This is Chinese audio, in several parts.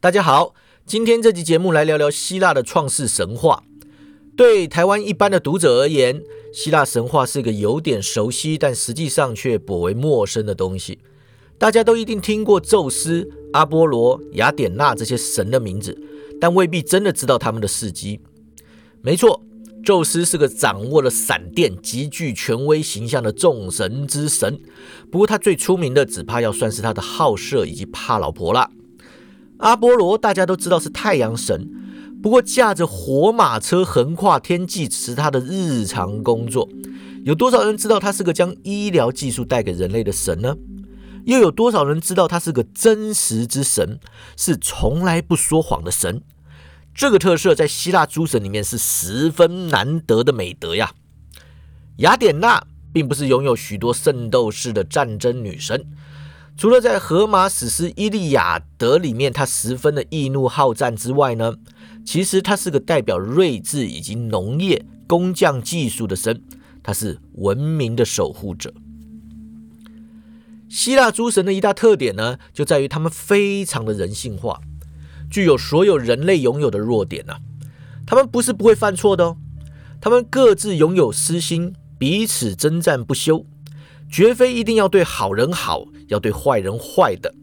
大家好，今天这集节目来聊聊希腊的创世神话。对台湾一般的读者而言，希腊神话是个有点熟悉，但实际上却颇为陌生的东西。大家都一定听过宙斯、阿波罗、雅典娜这些神的名字，但未必真的知道他们的事迹。没错，宙斯是个掌握了闪电、极具权威形象的众神之神。不过他最出名的，只怕要算是他的好色以及怕老婆了。阿波罗大家都知道是太阳神，不过驾着火马车横跨天际只是他的日常工作。有多少人知道他是个将医疗技术带给人类的神呢？又有多少人知道他是个真实之神，是从来不说谎的神？这个特色在希腊诸神里面是十分难得的美德呀。雅典娜并不是拥有许多圣斗士的战争女神。除了在荷马史诗《伊利亚德》里面，他十分的易怒好战之外呢，其实他是个代表睿智以及农业工匠技术的神，他是文明的守护者。希腊诸神的一大特点呢，就在于他们非常的人性化，具有所有人类拥有的弱点呐。他们不是不会犯错的哦，他们各自拥有私心，彼此征战不休。绝非一定要对好人好，要对坏人坏的。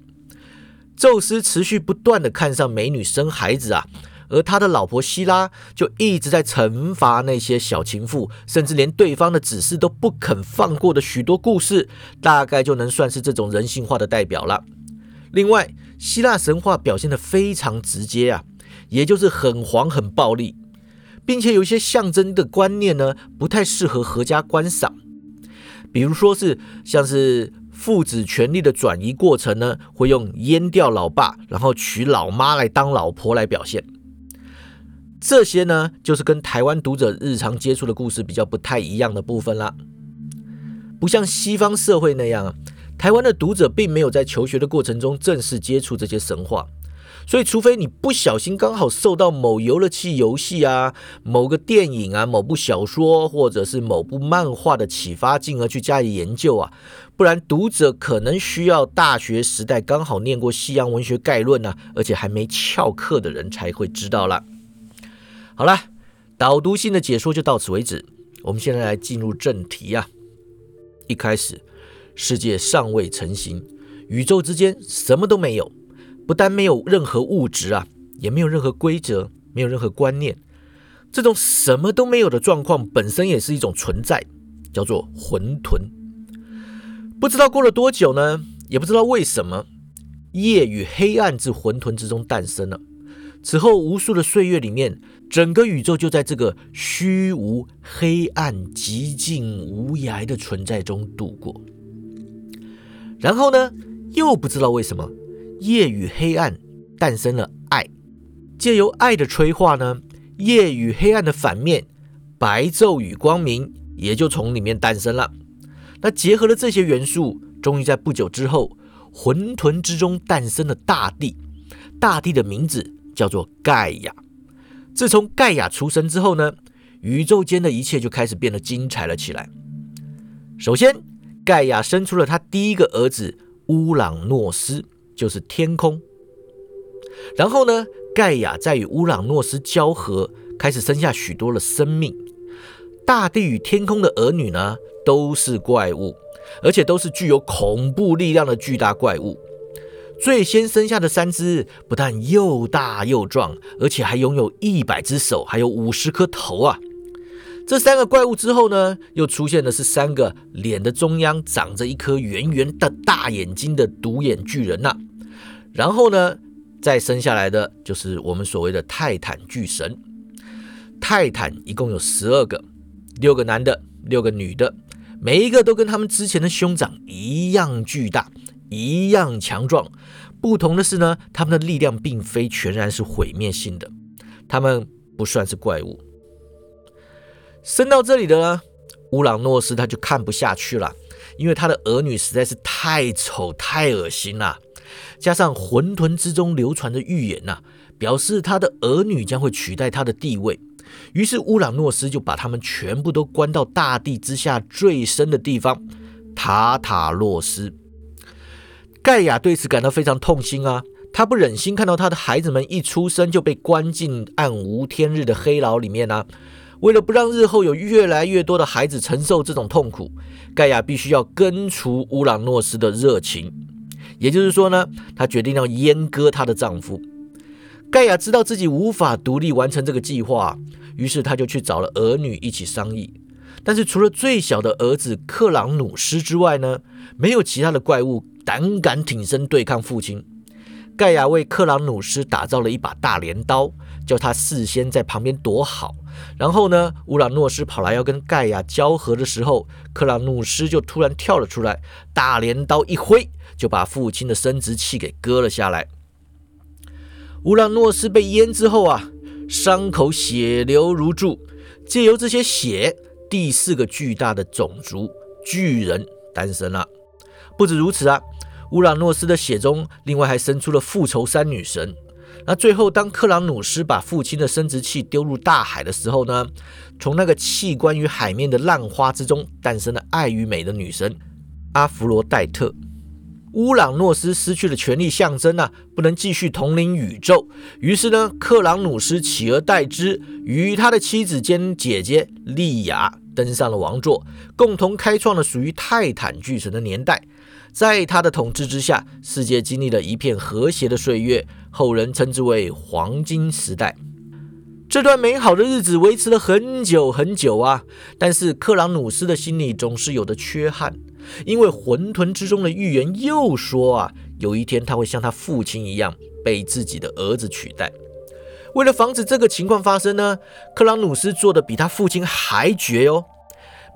宙斯持续不断的看上美女生孩子啊，而他的老婆希拉就一直在惩罚那些小情妇，甚至连对方的指示都不肯放过的许多故事，大概就能算是这种人性化的代表了。另外，希腊神话表现的非常直接啊，也就是很黄很暴力，并且有一些象征的观念呢，不太适合合家观赏。比如说是像是父子权力的转移过程呢，会用阉掉老爸，然后娶老妈来当老婆来表现。这些呢，就是跟台湾读者日常接触的故事比较不太一样的部分啦。不像西方社会那样，台湾的读者并没有在求学的过程中正式接触这些神话。所以，除非你不小心刚好受到某游乐器游戏啊、某个电影啊、某部小说或者是某部漫画的启发，进而去加以研究啊，不然读者可能需要大学时代刚好念过《西洋文学概论》啊，而且还没翘课的人才会知道了。好了，导读性的解说就到此为止。我们现在来进入正题啊。一开始，世界尚未成型，宇宙之间什么都没有。不但没有任何物质啊，也没有任何规则，没有任何观念，这种什么都没有的状况本身也是一种存在，叫做混沌。不知道过了多久呢？也不知道为什么，夜与黑暗自混沌之中诞生了。此后无数的岁月里面，整个宇宙就在这个虚无、黑暗、寂静、无涯的存在中度过。然后呢，又不知道为什么。夜与黑暗诞生了爱，借由爱的催化呢，夜与黑暗的反面，白昼与光明也就从里面诞生了。那结合了这些元素，终于在不久之后，混沌之中诞生了大地。大地的名字叫做盖亚。自从盖亚出生之后呢，宇宙间的一切就开始变得精彩了起来。首先，盖亚生出了他第一个儿子乌朗诺斯。就是天空，然后呢，盖亚在与乌朗诺斯交合，开始生下许多的生命。大地与天空的儿女呢，都是怪物，而且都是具有恐怖力量的巨大怪物。最先生下的三只，不但又大又壮，而且还拥有一百只手，还有五十颗头啊！这三个怪物之后呢，又出现的是三个脸的中央长着一颗圆圆的大眼睛的独眼巨人呐。然后呢，再生下来的就是我们所谓的泰坦巨神。泰坦一共有十二个，六个男的，六个女的，每一个都跟他们之前的兄长一样巨大，一样强壮。不同的是呢，他们的力量并非全然是毁灭性的，他们不算是怪物。生到这里的呢，乌朗诺斯他就看不下去了，因为他的儿女实在是太丑太恶心了，加上混沌之中流传的预言呐，表示他的儿女将会取代他的地位，于是乌朗诺斯就把他们全部都关到大地之下最深的地方——塔塔洛斯。盖亚对此感到非常痛心啊，他不忍心看到他的孩子们一出生就被关进暗无天日的黑牢里面啊。为了不让日后有越来越多的孩子承受这种痛苦，盖亚必须要根除乌朗诺斯的热情。也就是说呢，她决定要阉割她的丈夫。盖亚知道自己无法独立完成这个计划，于是他就去找了儿女一起商议。但是除了最小的儿子克朗努斯之外呢，没有其他的怪物胆敢挺身对抗父亲。盖亚为克朗努斯打造了一把大镰刀，叫他事先在旁边躲好。然后呢，乌朗诺斯跑来要跟盖亚交合的时候，克朗努斯就突然跳了出来，大镰刀一挥，就把父亲的生殖器给割了下来。乌朗诺斯被阉之后啊，伤口血流如注，借由这些血，第四个巨大的种族巨人诞生了。不止如此啊，乌朗诺斯的血中另外还生出了复仇三女神。那最后，当克朗努斯把父亲的生殖器丢入大海的时候呢？从那个器官与海面的浪花之中诞生了爱与美的女神阿弗罗戴特。乌朗诺斯失去了权力象征啊，不能继续统领宇宙。于是呢，克朗努斯取而代之，与他的妻子兼姐姐莉亚登上了王座，共同开创了属于泰坦巨神的年代。在他的统治之下，世界经历了一片和谐的岁月，后人称之为黄金时代。这段美好的日子维持了很久很久啊！但是克朗努斯的心里总是有着缺憾，因为混沌之中的预言又说啊，有一天他会像他父亲一样被自己的儿子取代。为了防止这个情况发生呢，克朗努斯做的比他父亲还绝哦。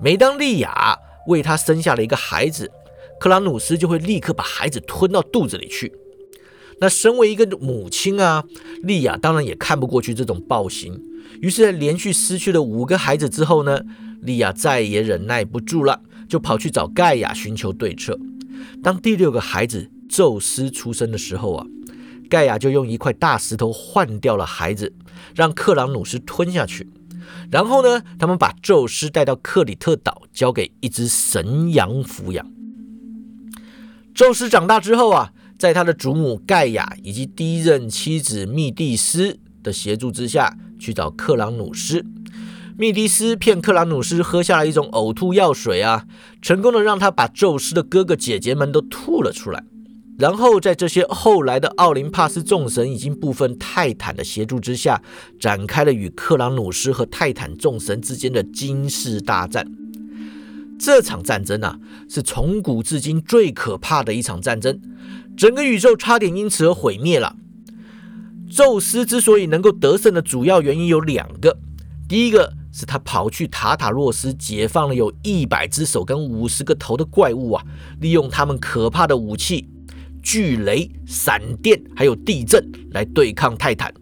每当莉亚为他生下了一个孩子，克朗努斯就会立刻把孩子吞到肚子里去。那身为一个母亲啊，莉亚当然也看不过去这种暴行。于是，在连续失去了五个孩子之后呢，莉亚再也忍耐不住了，就跑去找盖亚寻求对策。当第六个孩子宙斯出生的时候啊，盖亚就用一块大石头换掉了孩子，让克朗努斯吞下去。然后呢，他们把宙斯带到克里特岛，交给一只神羊抚养。宙斯长大之后啊，在他的祖母盖亚以及第一任妻子密蒂斯的协助之下，去找克朗努斯。密迪斯骗克朗努斯喝下了一种呕吐药水啊，成功的让他把宙斯的哥哥姐姐们都吐了出来。然后在这些后来的奥林帕斯众神以及部分泰坦的协助之下，展开了与克朗努斯和泰坦众神之间的惊世大战。这场战争啊，是从古至今最可怕的一场战争，整个宇宙差点因此而毁灭了。宙斯之所以能够得胜的主要原因有两个，第一个是他跑去塔塔洛斯解放了有一百只手跟五十个头的怪物啊，利用他们可怕的武器巨雷、闪电还有地震来对抗泰坦。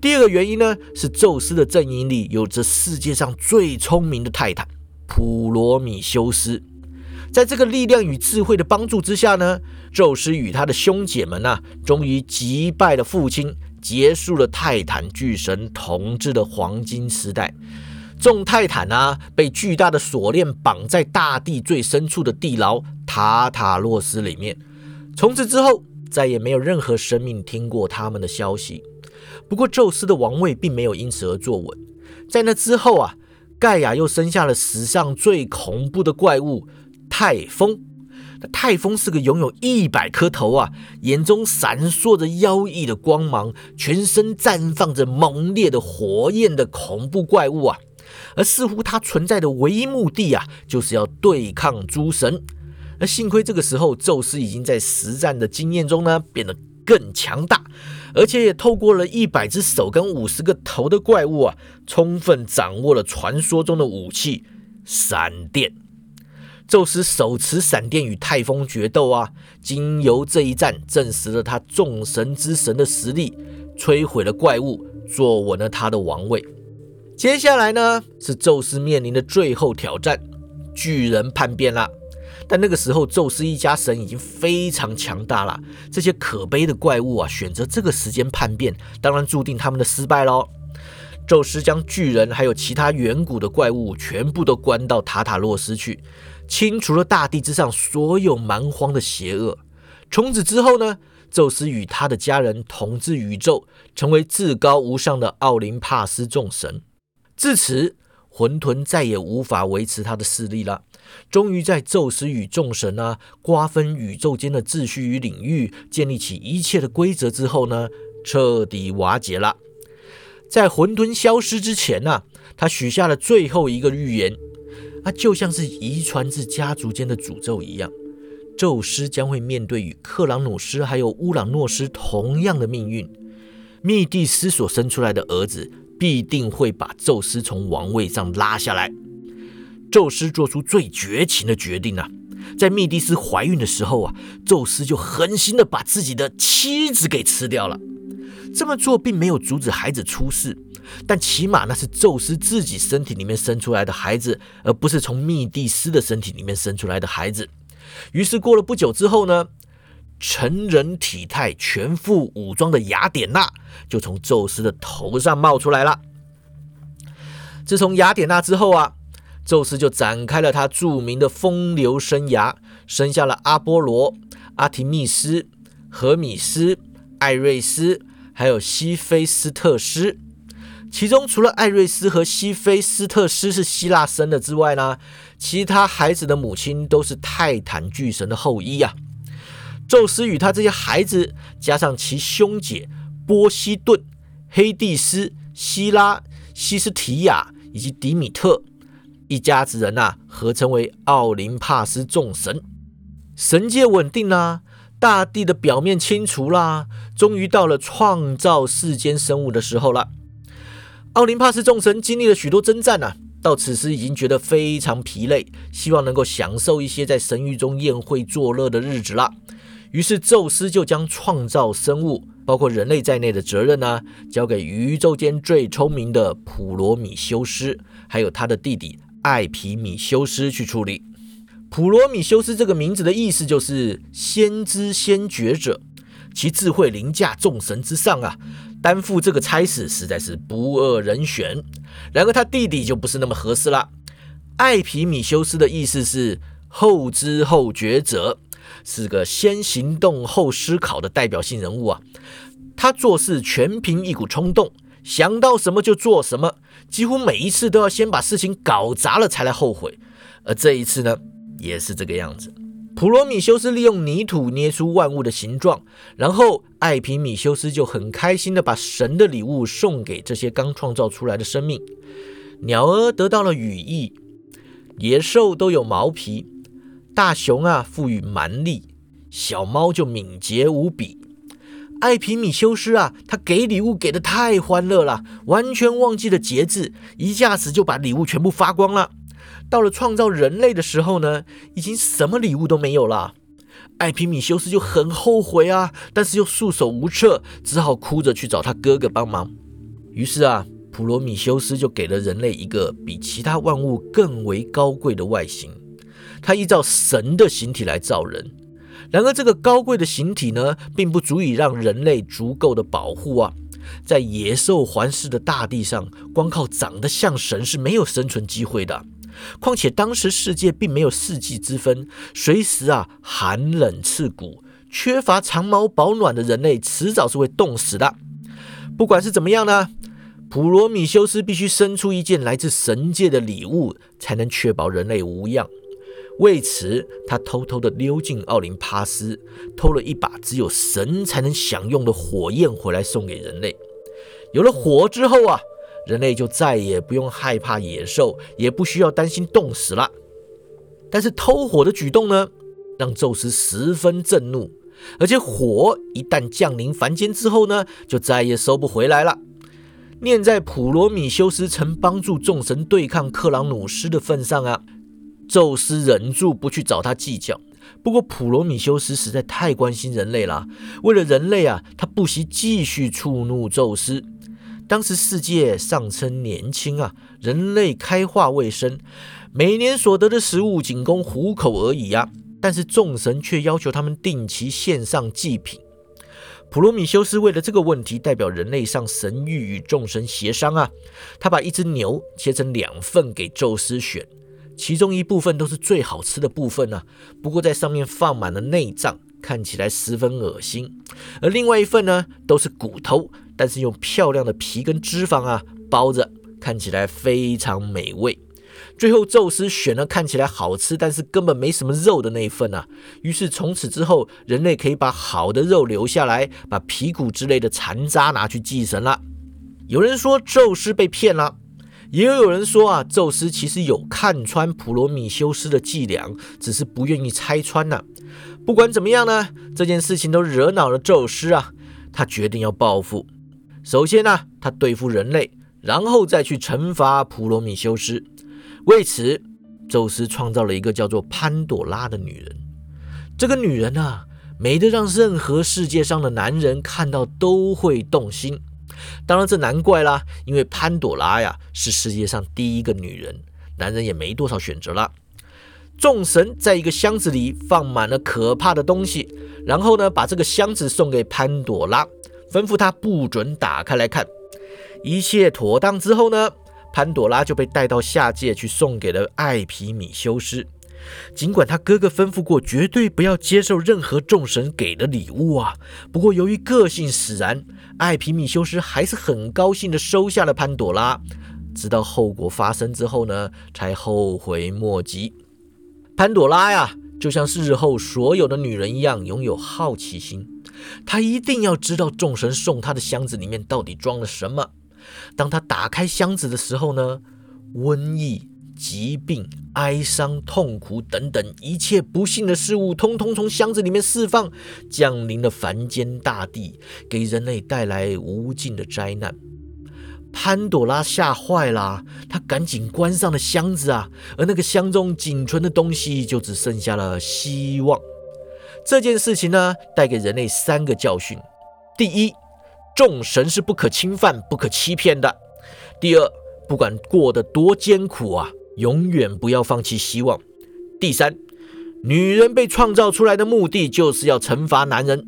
第二个原因呢，是宙斯的阵营里有着世界上最聪明的泰坦。普罗米修斯，在这个力量与智慧的帮助之下呢，宙斯与他的兄姐们啊，终于击败了父亲，结束了泰坦巨神统治的黄金时代。众泰坦啊，被巨大的锁链绑在大地最深处的地牢塔塔洛斯里面。从此之后，再也没有任何生命听过他们的消息。不过，宙斯的王位并没有因此而坐稳。在那之后啊。盖亚又生下了史上最恐怖的怪物泰风。泰风是个拥有一百颗头啊，眼中闪烁着妖异的光芒，全身绽放着猛烈的火焰的恐怖怪物啊。而似乎他存在的唯一目的啊，就是要对抗诸神。那幸亏这个时候，宙斯已经在实战的经验中呢，变得更强大。而且也透过了一百只手跟五十个头的怪物啊，充分掌握了传说中的武器——闪电。宙斯手持闪电与泰风决斗啊，经由这一战证实了他众神之神的实力，摧毁了怪物，坐稳了他的王位。接下来呢，是宙斯面临的最后挑战——巨人叛变了。但那个时候，宙斯一家神已经非常强大了。这些可悲的怪物啊，选择这个时间叛变，当然注定他们的失败喽。宙斯将巨人还有其他远古的怪物全部都关到塔塔洛斯去，清除了大地之上所有蛮荒的邪恶。从此之后呢，宙斯与他的家人统治宇宙，成为至高无上的奥林帕斯众神。至此，混沌再也无法维持他的势力了。终于在宙斯与众神啊瓜分宇宙间的秩序与领域，建立起一切的规则之后呢，彻底瓦解了。在混沌消失之前呢，他许下了最后一个预言，啊，就像是遗传至家族间的诅咒一样，宙斯将会面对与克朗努斯还有乌朗诺斯同样的命运。密蒂斯所生出来的儿子必定会把宙斯从王位上拉下来。宙斯做出最绝情的决定啊！在密蒂斯怀孕的时候啊，宙斯就狠心的把自己的妻子给吃掉了。这么做并没有阻止孩子出世，但起码那是宙斯自己身体里面生出来的孩子，而不是从密蒂斯的身体里面生出来的孩子。于是过了不久之后呢，成人体态、全副武装的雅典娜就从宙斯的头上冒出来了。自从雅典娜之后啊。宙斯就展开了他著名的风流生涯，生下了阿波罗、阿提密斯、荷米斯、艾瑞斯，还有西菲斯特斯。其中除了艾瑞斯和西菲斯特斯是希腊生的之外呢，其他孩子的母亲都是泰坦巨神的后裔呀。宙斯与他这些孩子，加上其兄姐波西顿、黑蒂斯、希拉、西斯提亚以及迪米特。一家子人呐，合称为奥林帕斯众神，神界稳定啦，大地的表面清除啦，终于到了创造世间生物的时候了。奥林帕斯众神经历了许多征战呐，到此时已经觉得非常疲累，希望能够享受一些在神域中宴会作乐的日子了。于是宙斯就将创造生物，包括人类在内的责任呢，交给宇宙间最聪明的普罗米修斯，还有他的弟弟。艾皮米修斯去处理。普罗米修斯这个名字的意思就是先知先觉者，其智慧凌驾众神之上啊，担负这个差事实在是不二人选。然而他弟弟就不是那么合适了。艾皮米修斯的意思是后知后觉者，是个先行动后思考的代表性人物啊。他做事全凭一股冲动。想到什么就做什么，几乎每一次都要先把事情搞砸了才来后悔。而这一次呢，也是这个样子。普罗米修斯利用泥土捏出万物的形状，然后艾皮米修斯就很开心的把神的礼物送给这些刚创造出来的生命。鸟儿得到了羽翼，野兽都有毛皮，大熊啊赋予蛮力，小猫就敏捷无比。艾皮米修斯啊，他给礼物给的太欢乐了，完全忘记了节制，一下子就把礼物全部发光了。到了创造人类的时候呢，已经什么礼物都没有了。艾皮米修斯就很后悔啊，但是又束手无策，只好哭着去找他哥哥帮忙。于是啊，普罗米修斯就给了人类一个比其他万物更为高贵的外形，他依照神的形体来造人。然而，这个高贵的形体呢，并不足以让人类足够的保护啊！在野兽环视的大地上，光靠长得像神是没有生存机会的。况且当时世界并没有四季之分，随时啊寒冷刺骨，缺乏长毛保暖的人类，迟早是会冻死的。不管是怎么样呢，普罗米修斯必须生出一件来自神界的礼物，才能确保人类无恙。为此，他偷偷地溜进奥林帕斯，偷了一把只有神才能享用的火焰回来送给人类。有了火之后啊，人类就再也不用害怕野兽，也不需要担心冻死了。但是偷火的举动呢，让宙斯十分震怒，而且火一旦降临凡间之后呢，就再也收不回来了。念在普罗米修斯曾帮助众神对抗克朗努斯的份上啊。宙斯忍住不去找他计较，不过普罗米修斯实在太关心人类了。为了人类啊，他不惜继续触怒宙斯。当时世界尚称年轻啊，人类开化未深，每年所得的食物仅供糊口而已啊。但是众神却要求他们定期献上祭品。普罗米修斯为了这个问题，代表人类上神域与众神协商啊。他把一只牛切成两份给宙斯选。其中一部分都是最好吃的部分呢，不过在上面放满了内脏，看起来十分恶心；而另外一份呢，都是骨头，但是用漂亮的皮跟脂肪啊包着，看起来非常美味。最后，宙斯选了看起来好吃，但是根本没什么肉的那一份啊。于是从此之后，人类可以把好的肉留下来，把皮骨之类的残渣拿去祭神了。有人说宙斯被骗了，也有人说啊，宙斯其实有看穿普罗米修斯的伎俩，只是不愿意拆穿呢。不管怎么样呢，这件事情都惹恼了宙斯啊，他决定要报复。首先呢，他对付人类，然后再去惩罚普罗米修斯。为此，宙斯创造了一个叫做潘朵拉的女人。这个女人啊，美得让任何世界上的男人看到都会动心。当然，这难怪啦，因为潘朵拉呀是世界上第一个女人，男人也没多少选择了。众神在一个箱子里放满了可怕的东西，然后呢，把这个箱子送给潘朵拉，吩咐她不准打开来看。一切妥当之后呢？潘朵拉就被带到下界去，送给了艾皮米修斯。尽管他哥哥吩咐过，绝对不要接受任何众神给的礼物啊。不过由于个性使然，艾皮米修斯还是很高兴的收下了潘朵拉。直到后果发生之后呢，才后悔莫及。潘朵拉呀，就像是日后所有的女人一样，拥有好奇心。她一定要知道众神送她的箱子里面到底装了什么。当他打开箱子的时候呢，瘟疫、疾病、哀伤、痛苦等等一切不幸的事物，通通从箱子里面释放，降临了凡间大地，给人类带来无尽的灾难。潘朵拉吓坏了，她赶紧关上了箱子啊，而那个箱中仅存的东西就只剩下了希望。这件事情呢，带给人类三个教训：第一，众神是不可侵犯、不可欺骗的。第二，不管过得多艰苦啊，永远不要放弃希望。第三，女人被创造出来的目的就是要惩罚男人。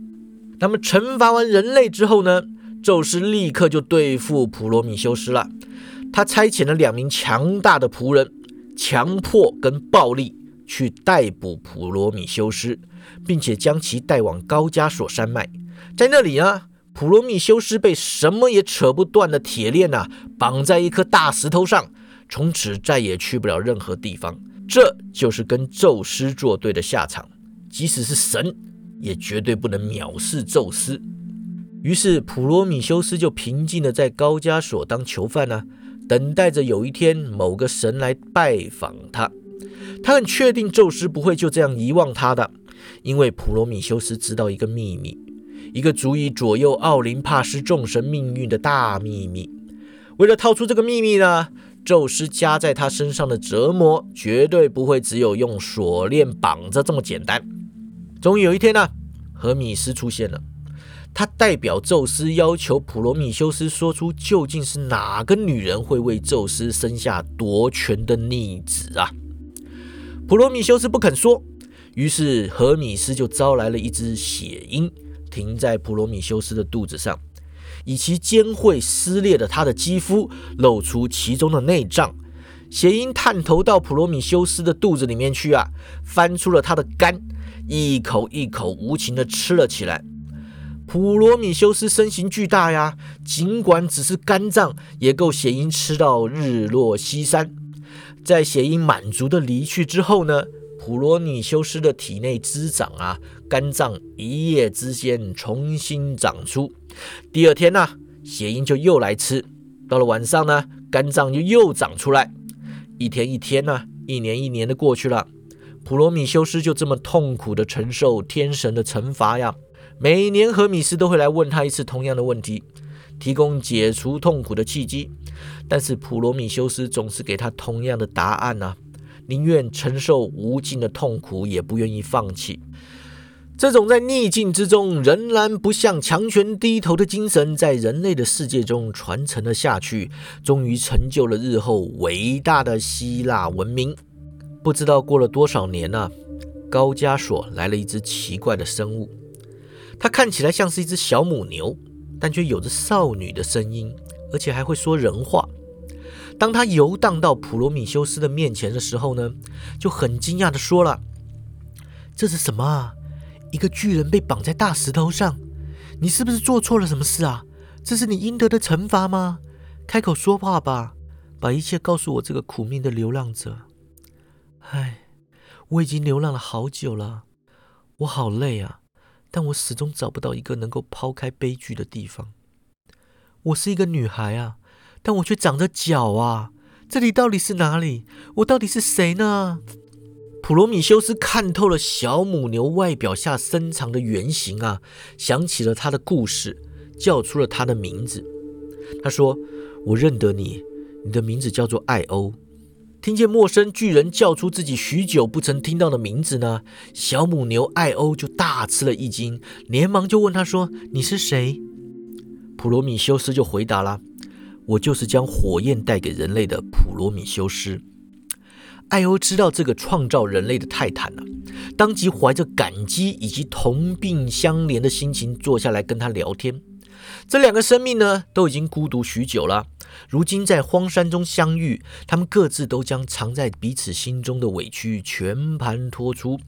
那么惩罚完人类之后呢？宙斯立刻就对付普罗米修斯了。他差遣了两名强大的仆人，强迫跟暴力去逮捕普罗米修斯，并且将其带往高加索山脉，在那里呢。普罗米修斯被什么也扯不断的铁链呐绑在一颗大石头上，从此再也去不了任何地方。这就是跟宙斯作对的下场。即使是神，也绝对不能藐视宙斯。于是普罗米修斯就平静的在高加索当囚犯呢，等待着有一天某个神来拜访他。他很确定宙斯不会就这样遗忘他的，因为普罗米修斯知道一个秘密。一个足以左右奥林帕斯众神命运的大秘密。为了套出这个秘密呢，宙斯加在他身上的折磨绝对不会只有用锁链绑着这么简单。终于有一天呢，荷米斯出现了，他代表宙斯要求普罗米修斯说出究竟是哪个女人会为宙斯生下夺权的逆子啊？普罗米修斯不肯说，于是荷米斯就招来了一只血鹰。停在普罗米修斯的肚子上，以其尖喙撕裂了他的肌肤，露出其中的内脏。血鹰探头到普罗米修斯的肚子里面去啊，翻出了他的肝，一口一口无情地吃了起来。普罗米修斯身形巨大呀，尽管只是肝脏，也够血鹰吃到日落西山。在血鹰满足的离去之后呢？普罗米修斯的体内滋长啊，肝脏一夜之间重新长出。第二天呢，谐音就又来吃。到了晚上呢，肝脏就又长出来。一天一天呢，一年一年的过去了。普罗米修斯就这么痛苦的承受天神的惩罚呀。每年荷米斯都会来问他一次同样的问题，提供解除痛苦的契机。但是普罗米修斯总是给他同样的答案呢。宁愿承受无尽的痛苦，也不愿意放弃。这种在逆境之中仍然不向强权低头的精神，在人类的世界中传承了下去，终于成就了日后伟大的希腊文明。不知道过了多少年呢？高加索来了一只奇怪的生物，它看起来像是一只小母牛，但却有着少女的声音，而且还会说人话。当它游荡到普罗米修斯的面前的时候呢，就很惊讶的说了：“这是什么？一个巨人被绑在大石头上，你是不是做错了什么事啊？这是你应得的惩罚吗？开口说话吧，把一切告诉我这个苦命的流浪者。唉，我已经流浪了好久了，我好累啊，但我始终找不到一个能够抛开悲剧的地方。我是一个女孩啊，但我却长着脚啊！这里到底是哪里？我到底是谁呢？普罗米修斯看透了小母牛外表下深藏的原型啊，想起了他的故事，叫出了他的名字。他说：“我认得你，你的名字叫做艾欧。”听见陌生巨人叫出自己许久不曾听到的名字呢，小母牛艾欧就大吃了一惊，连忙就问他说：“你是谁？”普罗米修斯就回答了：“我就是将火焰带给人类的普罗米修斯。”艾欧知道这个创造人类的泰坦呢，当即怀着感激以及同病相怜的心情坐下来跟他聊天。这两个生命呢，都已经孤独许久了，如今在荒山中相遇，他们各自都将藏在彼此心中的委屈全盘托出，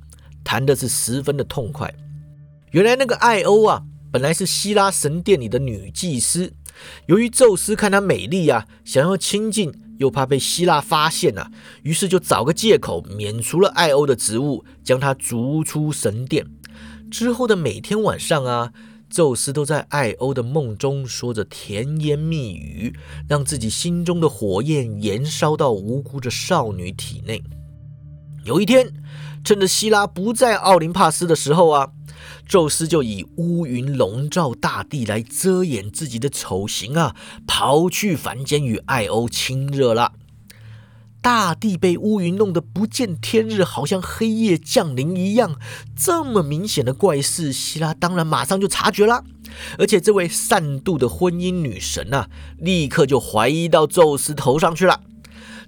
谈的是十分的痛快。原来那个艾欧啊。本来是希腊神殿里的女祭司，由于宙斯看她美丽啊，想要亲近，又怕被希腊发现啊，于是就找个借口免除了艾欧的职务，将她逐出神殿。之后的每天晚上啊，宙斯都在艾欧的梦中说着甜言蜜语，让自己心中的火焰燃烧到无辜的少女体内。有一天，趁着希拉不在奥林帕斯的时候啊。宙斯就以乌云笼罩大地来遮掩自己的丑行啊，跑去凡间与艾欧亲热了。大地被乌云弄得不见天日，好像黑夜降临一样。这么明显的怪事，希拉当然马上就察觉了。而且这位善妒的婚姻女神啊，立刻就怀疑到宙斯头上去了。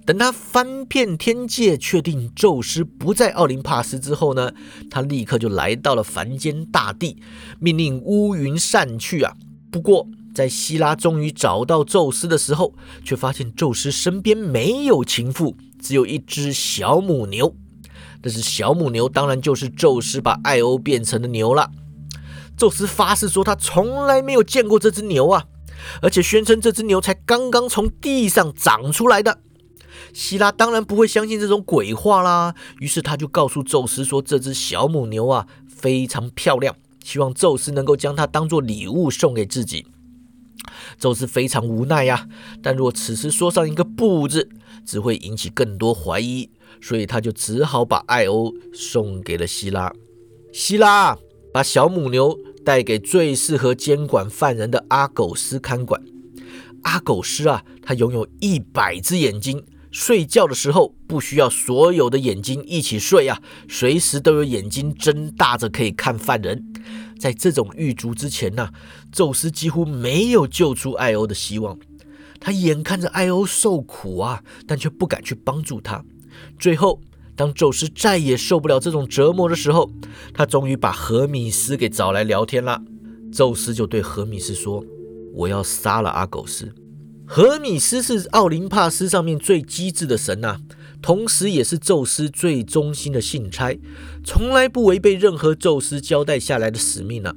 等他翻遍天界，确定宙斯不在奥林帕斯之后呢，他立刻就来到了凡间大地，命令乌云散去啊。不过，在希拉终于找到宙斯的时候，却发现宙斯身边没有情妇，只有一只小母牛。但是小母牛当然就是宙斯把艾欧变成的牛了。宙斯发誓说他从来没有见过这只牛啊，而且宣称这只牛才刚刚从地上长出来的。希拉当然不会相信这种鬼话啦，于是他就告诉宙斯说：“这只小母牛啊，非常漂亮，希望宙斯能够将它当做礼物送给自己。”宙斯非常无奈呀，但若此时说上一个“不”字，只会引起更多怀疑，所以他就只好把艾欧送给了希拉。希拉把小母牛带给最适合监管犯人的阿狗斯看管。阿狗斯啊，他拥有一百只眼睛。睡觉的时候不需要所有的眼睛一起睡啊，随时都有眼睛睁大着可以看犯人。在这种狱卒之前呢，宙斯几乎没有救出艾欧的希望。他眼看着艾欧受苦啊，但却不敢去帮助他。最后，当宙斯再也受不了这种折磨的时候，他终于把何米斯给找来聊天了。宙斯就对何米斯说：“我要杀了阿狗斯。”荷米斯是奥林帕斯上面最机智的神呐，同时也是宙斯最忠心的信差，从来不违背任何宙斯交代下来的使命呢。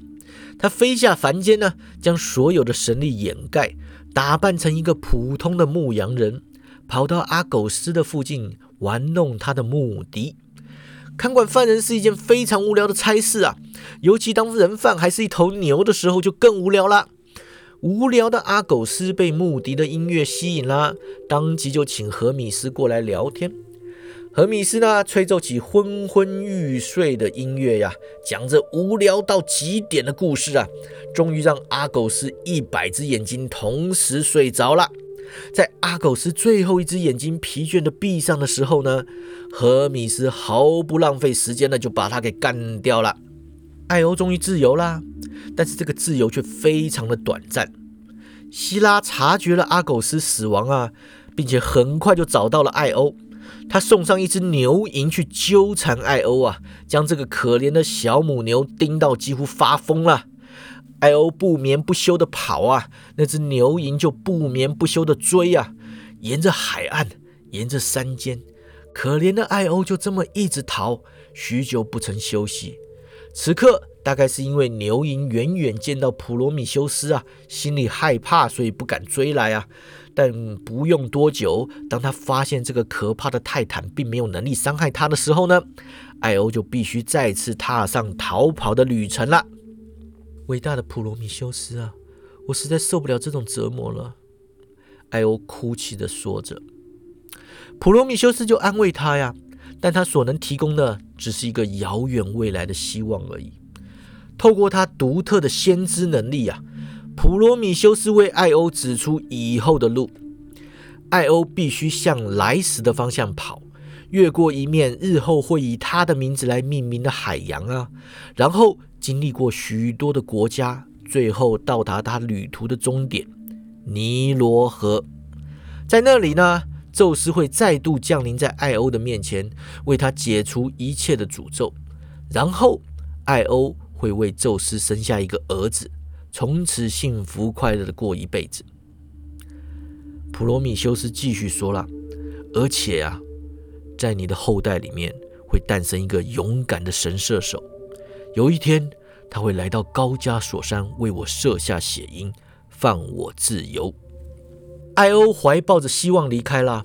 他飞下凡间呢，将所有的神力掩盖，打扮成一个普通的牧羊人，跑到阿狗斯的附近玩弄他的牧笛。看管犯人是一件非常无聊的差事啊，尤其当人犯还是一头牛的时候，就更无聊了。无聊的阿狗斯被穆迪的音乐吸引了，当即就请何米斯过来聊天。何米斯呢，吹奏起昏昏欲睡的音乐呀，讲着无聊到极点的故事啊，终于让阿狗斯一百只眼睛同时睡着了。在阿狗斯最后一只眼睛疲倦的闭上的时候呢，何米斯毫不浪费时间的就把他给干掉了。艾欧终于自由啦，但是这个自由却非常的短暂。希拉察觉了阿狗斯死亡啊，并且很快就找到了艾欧。他送上一只牛蝇去纠缠艾欧啊，将这个可怜的小母牛盯到几乎发疯了。艾欧不眠不休的跑啊，那只牛蝇就不眠不休的追啊，沿着海岸，沿着山间，可怜的艾欧就这么一直逃，许久不曾休息。此刻大概是因为牛蝇远远见到普罗米修斯啊，心里害怕，所以不敢追来啊。但不用多久，当他发现这个可怕的泰坦并没有能力伤害他的时候呢，艾欧就必须再次踏上逃跑的旅程了。伟大的普罗米修斯啊，我实在受不了这种折磨了。艾欧哭泣的说着，普罗米修斯就安慰他呀，但他所能提供的只是一个遥远未来的希望而已。透过他独特的先知能力啊。普罗米修斯为艾欧指出以后的路，艾欧必须向来时的方向跑，越过一面日后会以他的名字来命名的海洋啊，然后经历过许多的国家，最后到达他旅途的终点尼罗河。在那里呢，宙斯会再度降临在艾欧的面前，为他解除一切的诅咒，然后艾欧会为宙斯生下一个儿子。从此幸福快乐的过一辈子。普罗米修斯继续说了，而且啊，在你的后代里面会诞生一个勇敢的神射手。有一天，他会来到高加索山为我射下血鹰，放我自由。艾欧怀抱着希望离开了。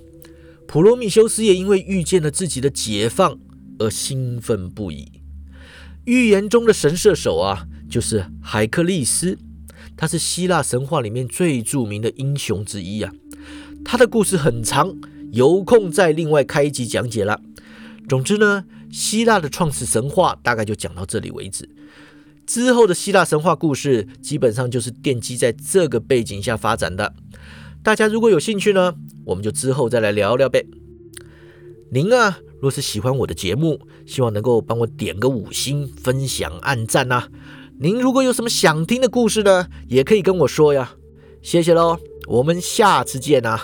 普罗米修斯也因为遇见了自己的解放而兴奋不已。预言中的神射手啊！就是海克利斯，他是希腊神话里面最著名的英雄之一啊。他的故事很长，有空再另外开一集讲解了。总之呢，希腊的创始神话大概就讲到这里为止。之后的希腊神话故事基本上就是奠基在这个背景下发展的。大家如果有兴趣呢，我们就之后再来聊聊呗。您啊，若是喜欢我的节目，希望能够帮我点个五星、分享、按赞呐。您如果有什么想听的故事呢，也可以跟我说呀。谢谢喽，我们下次见啊。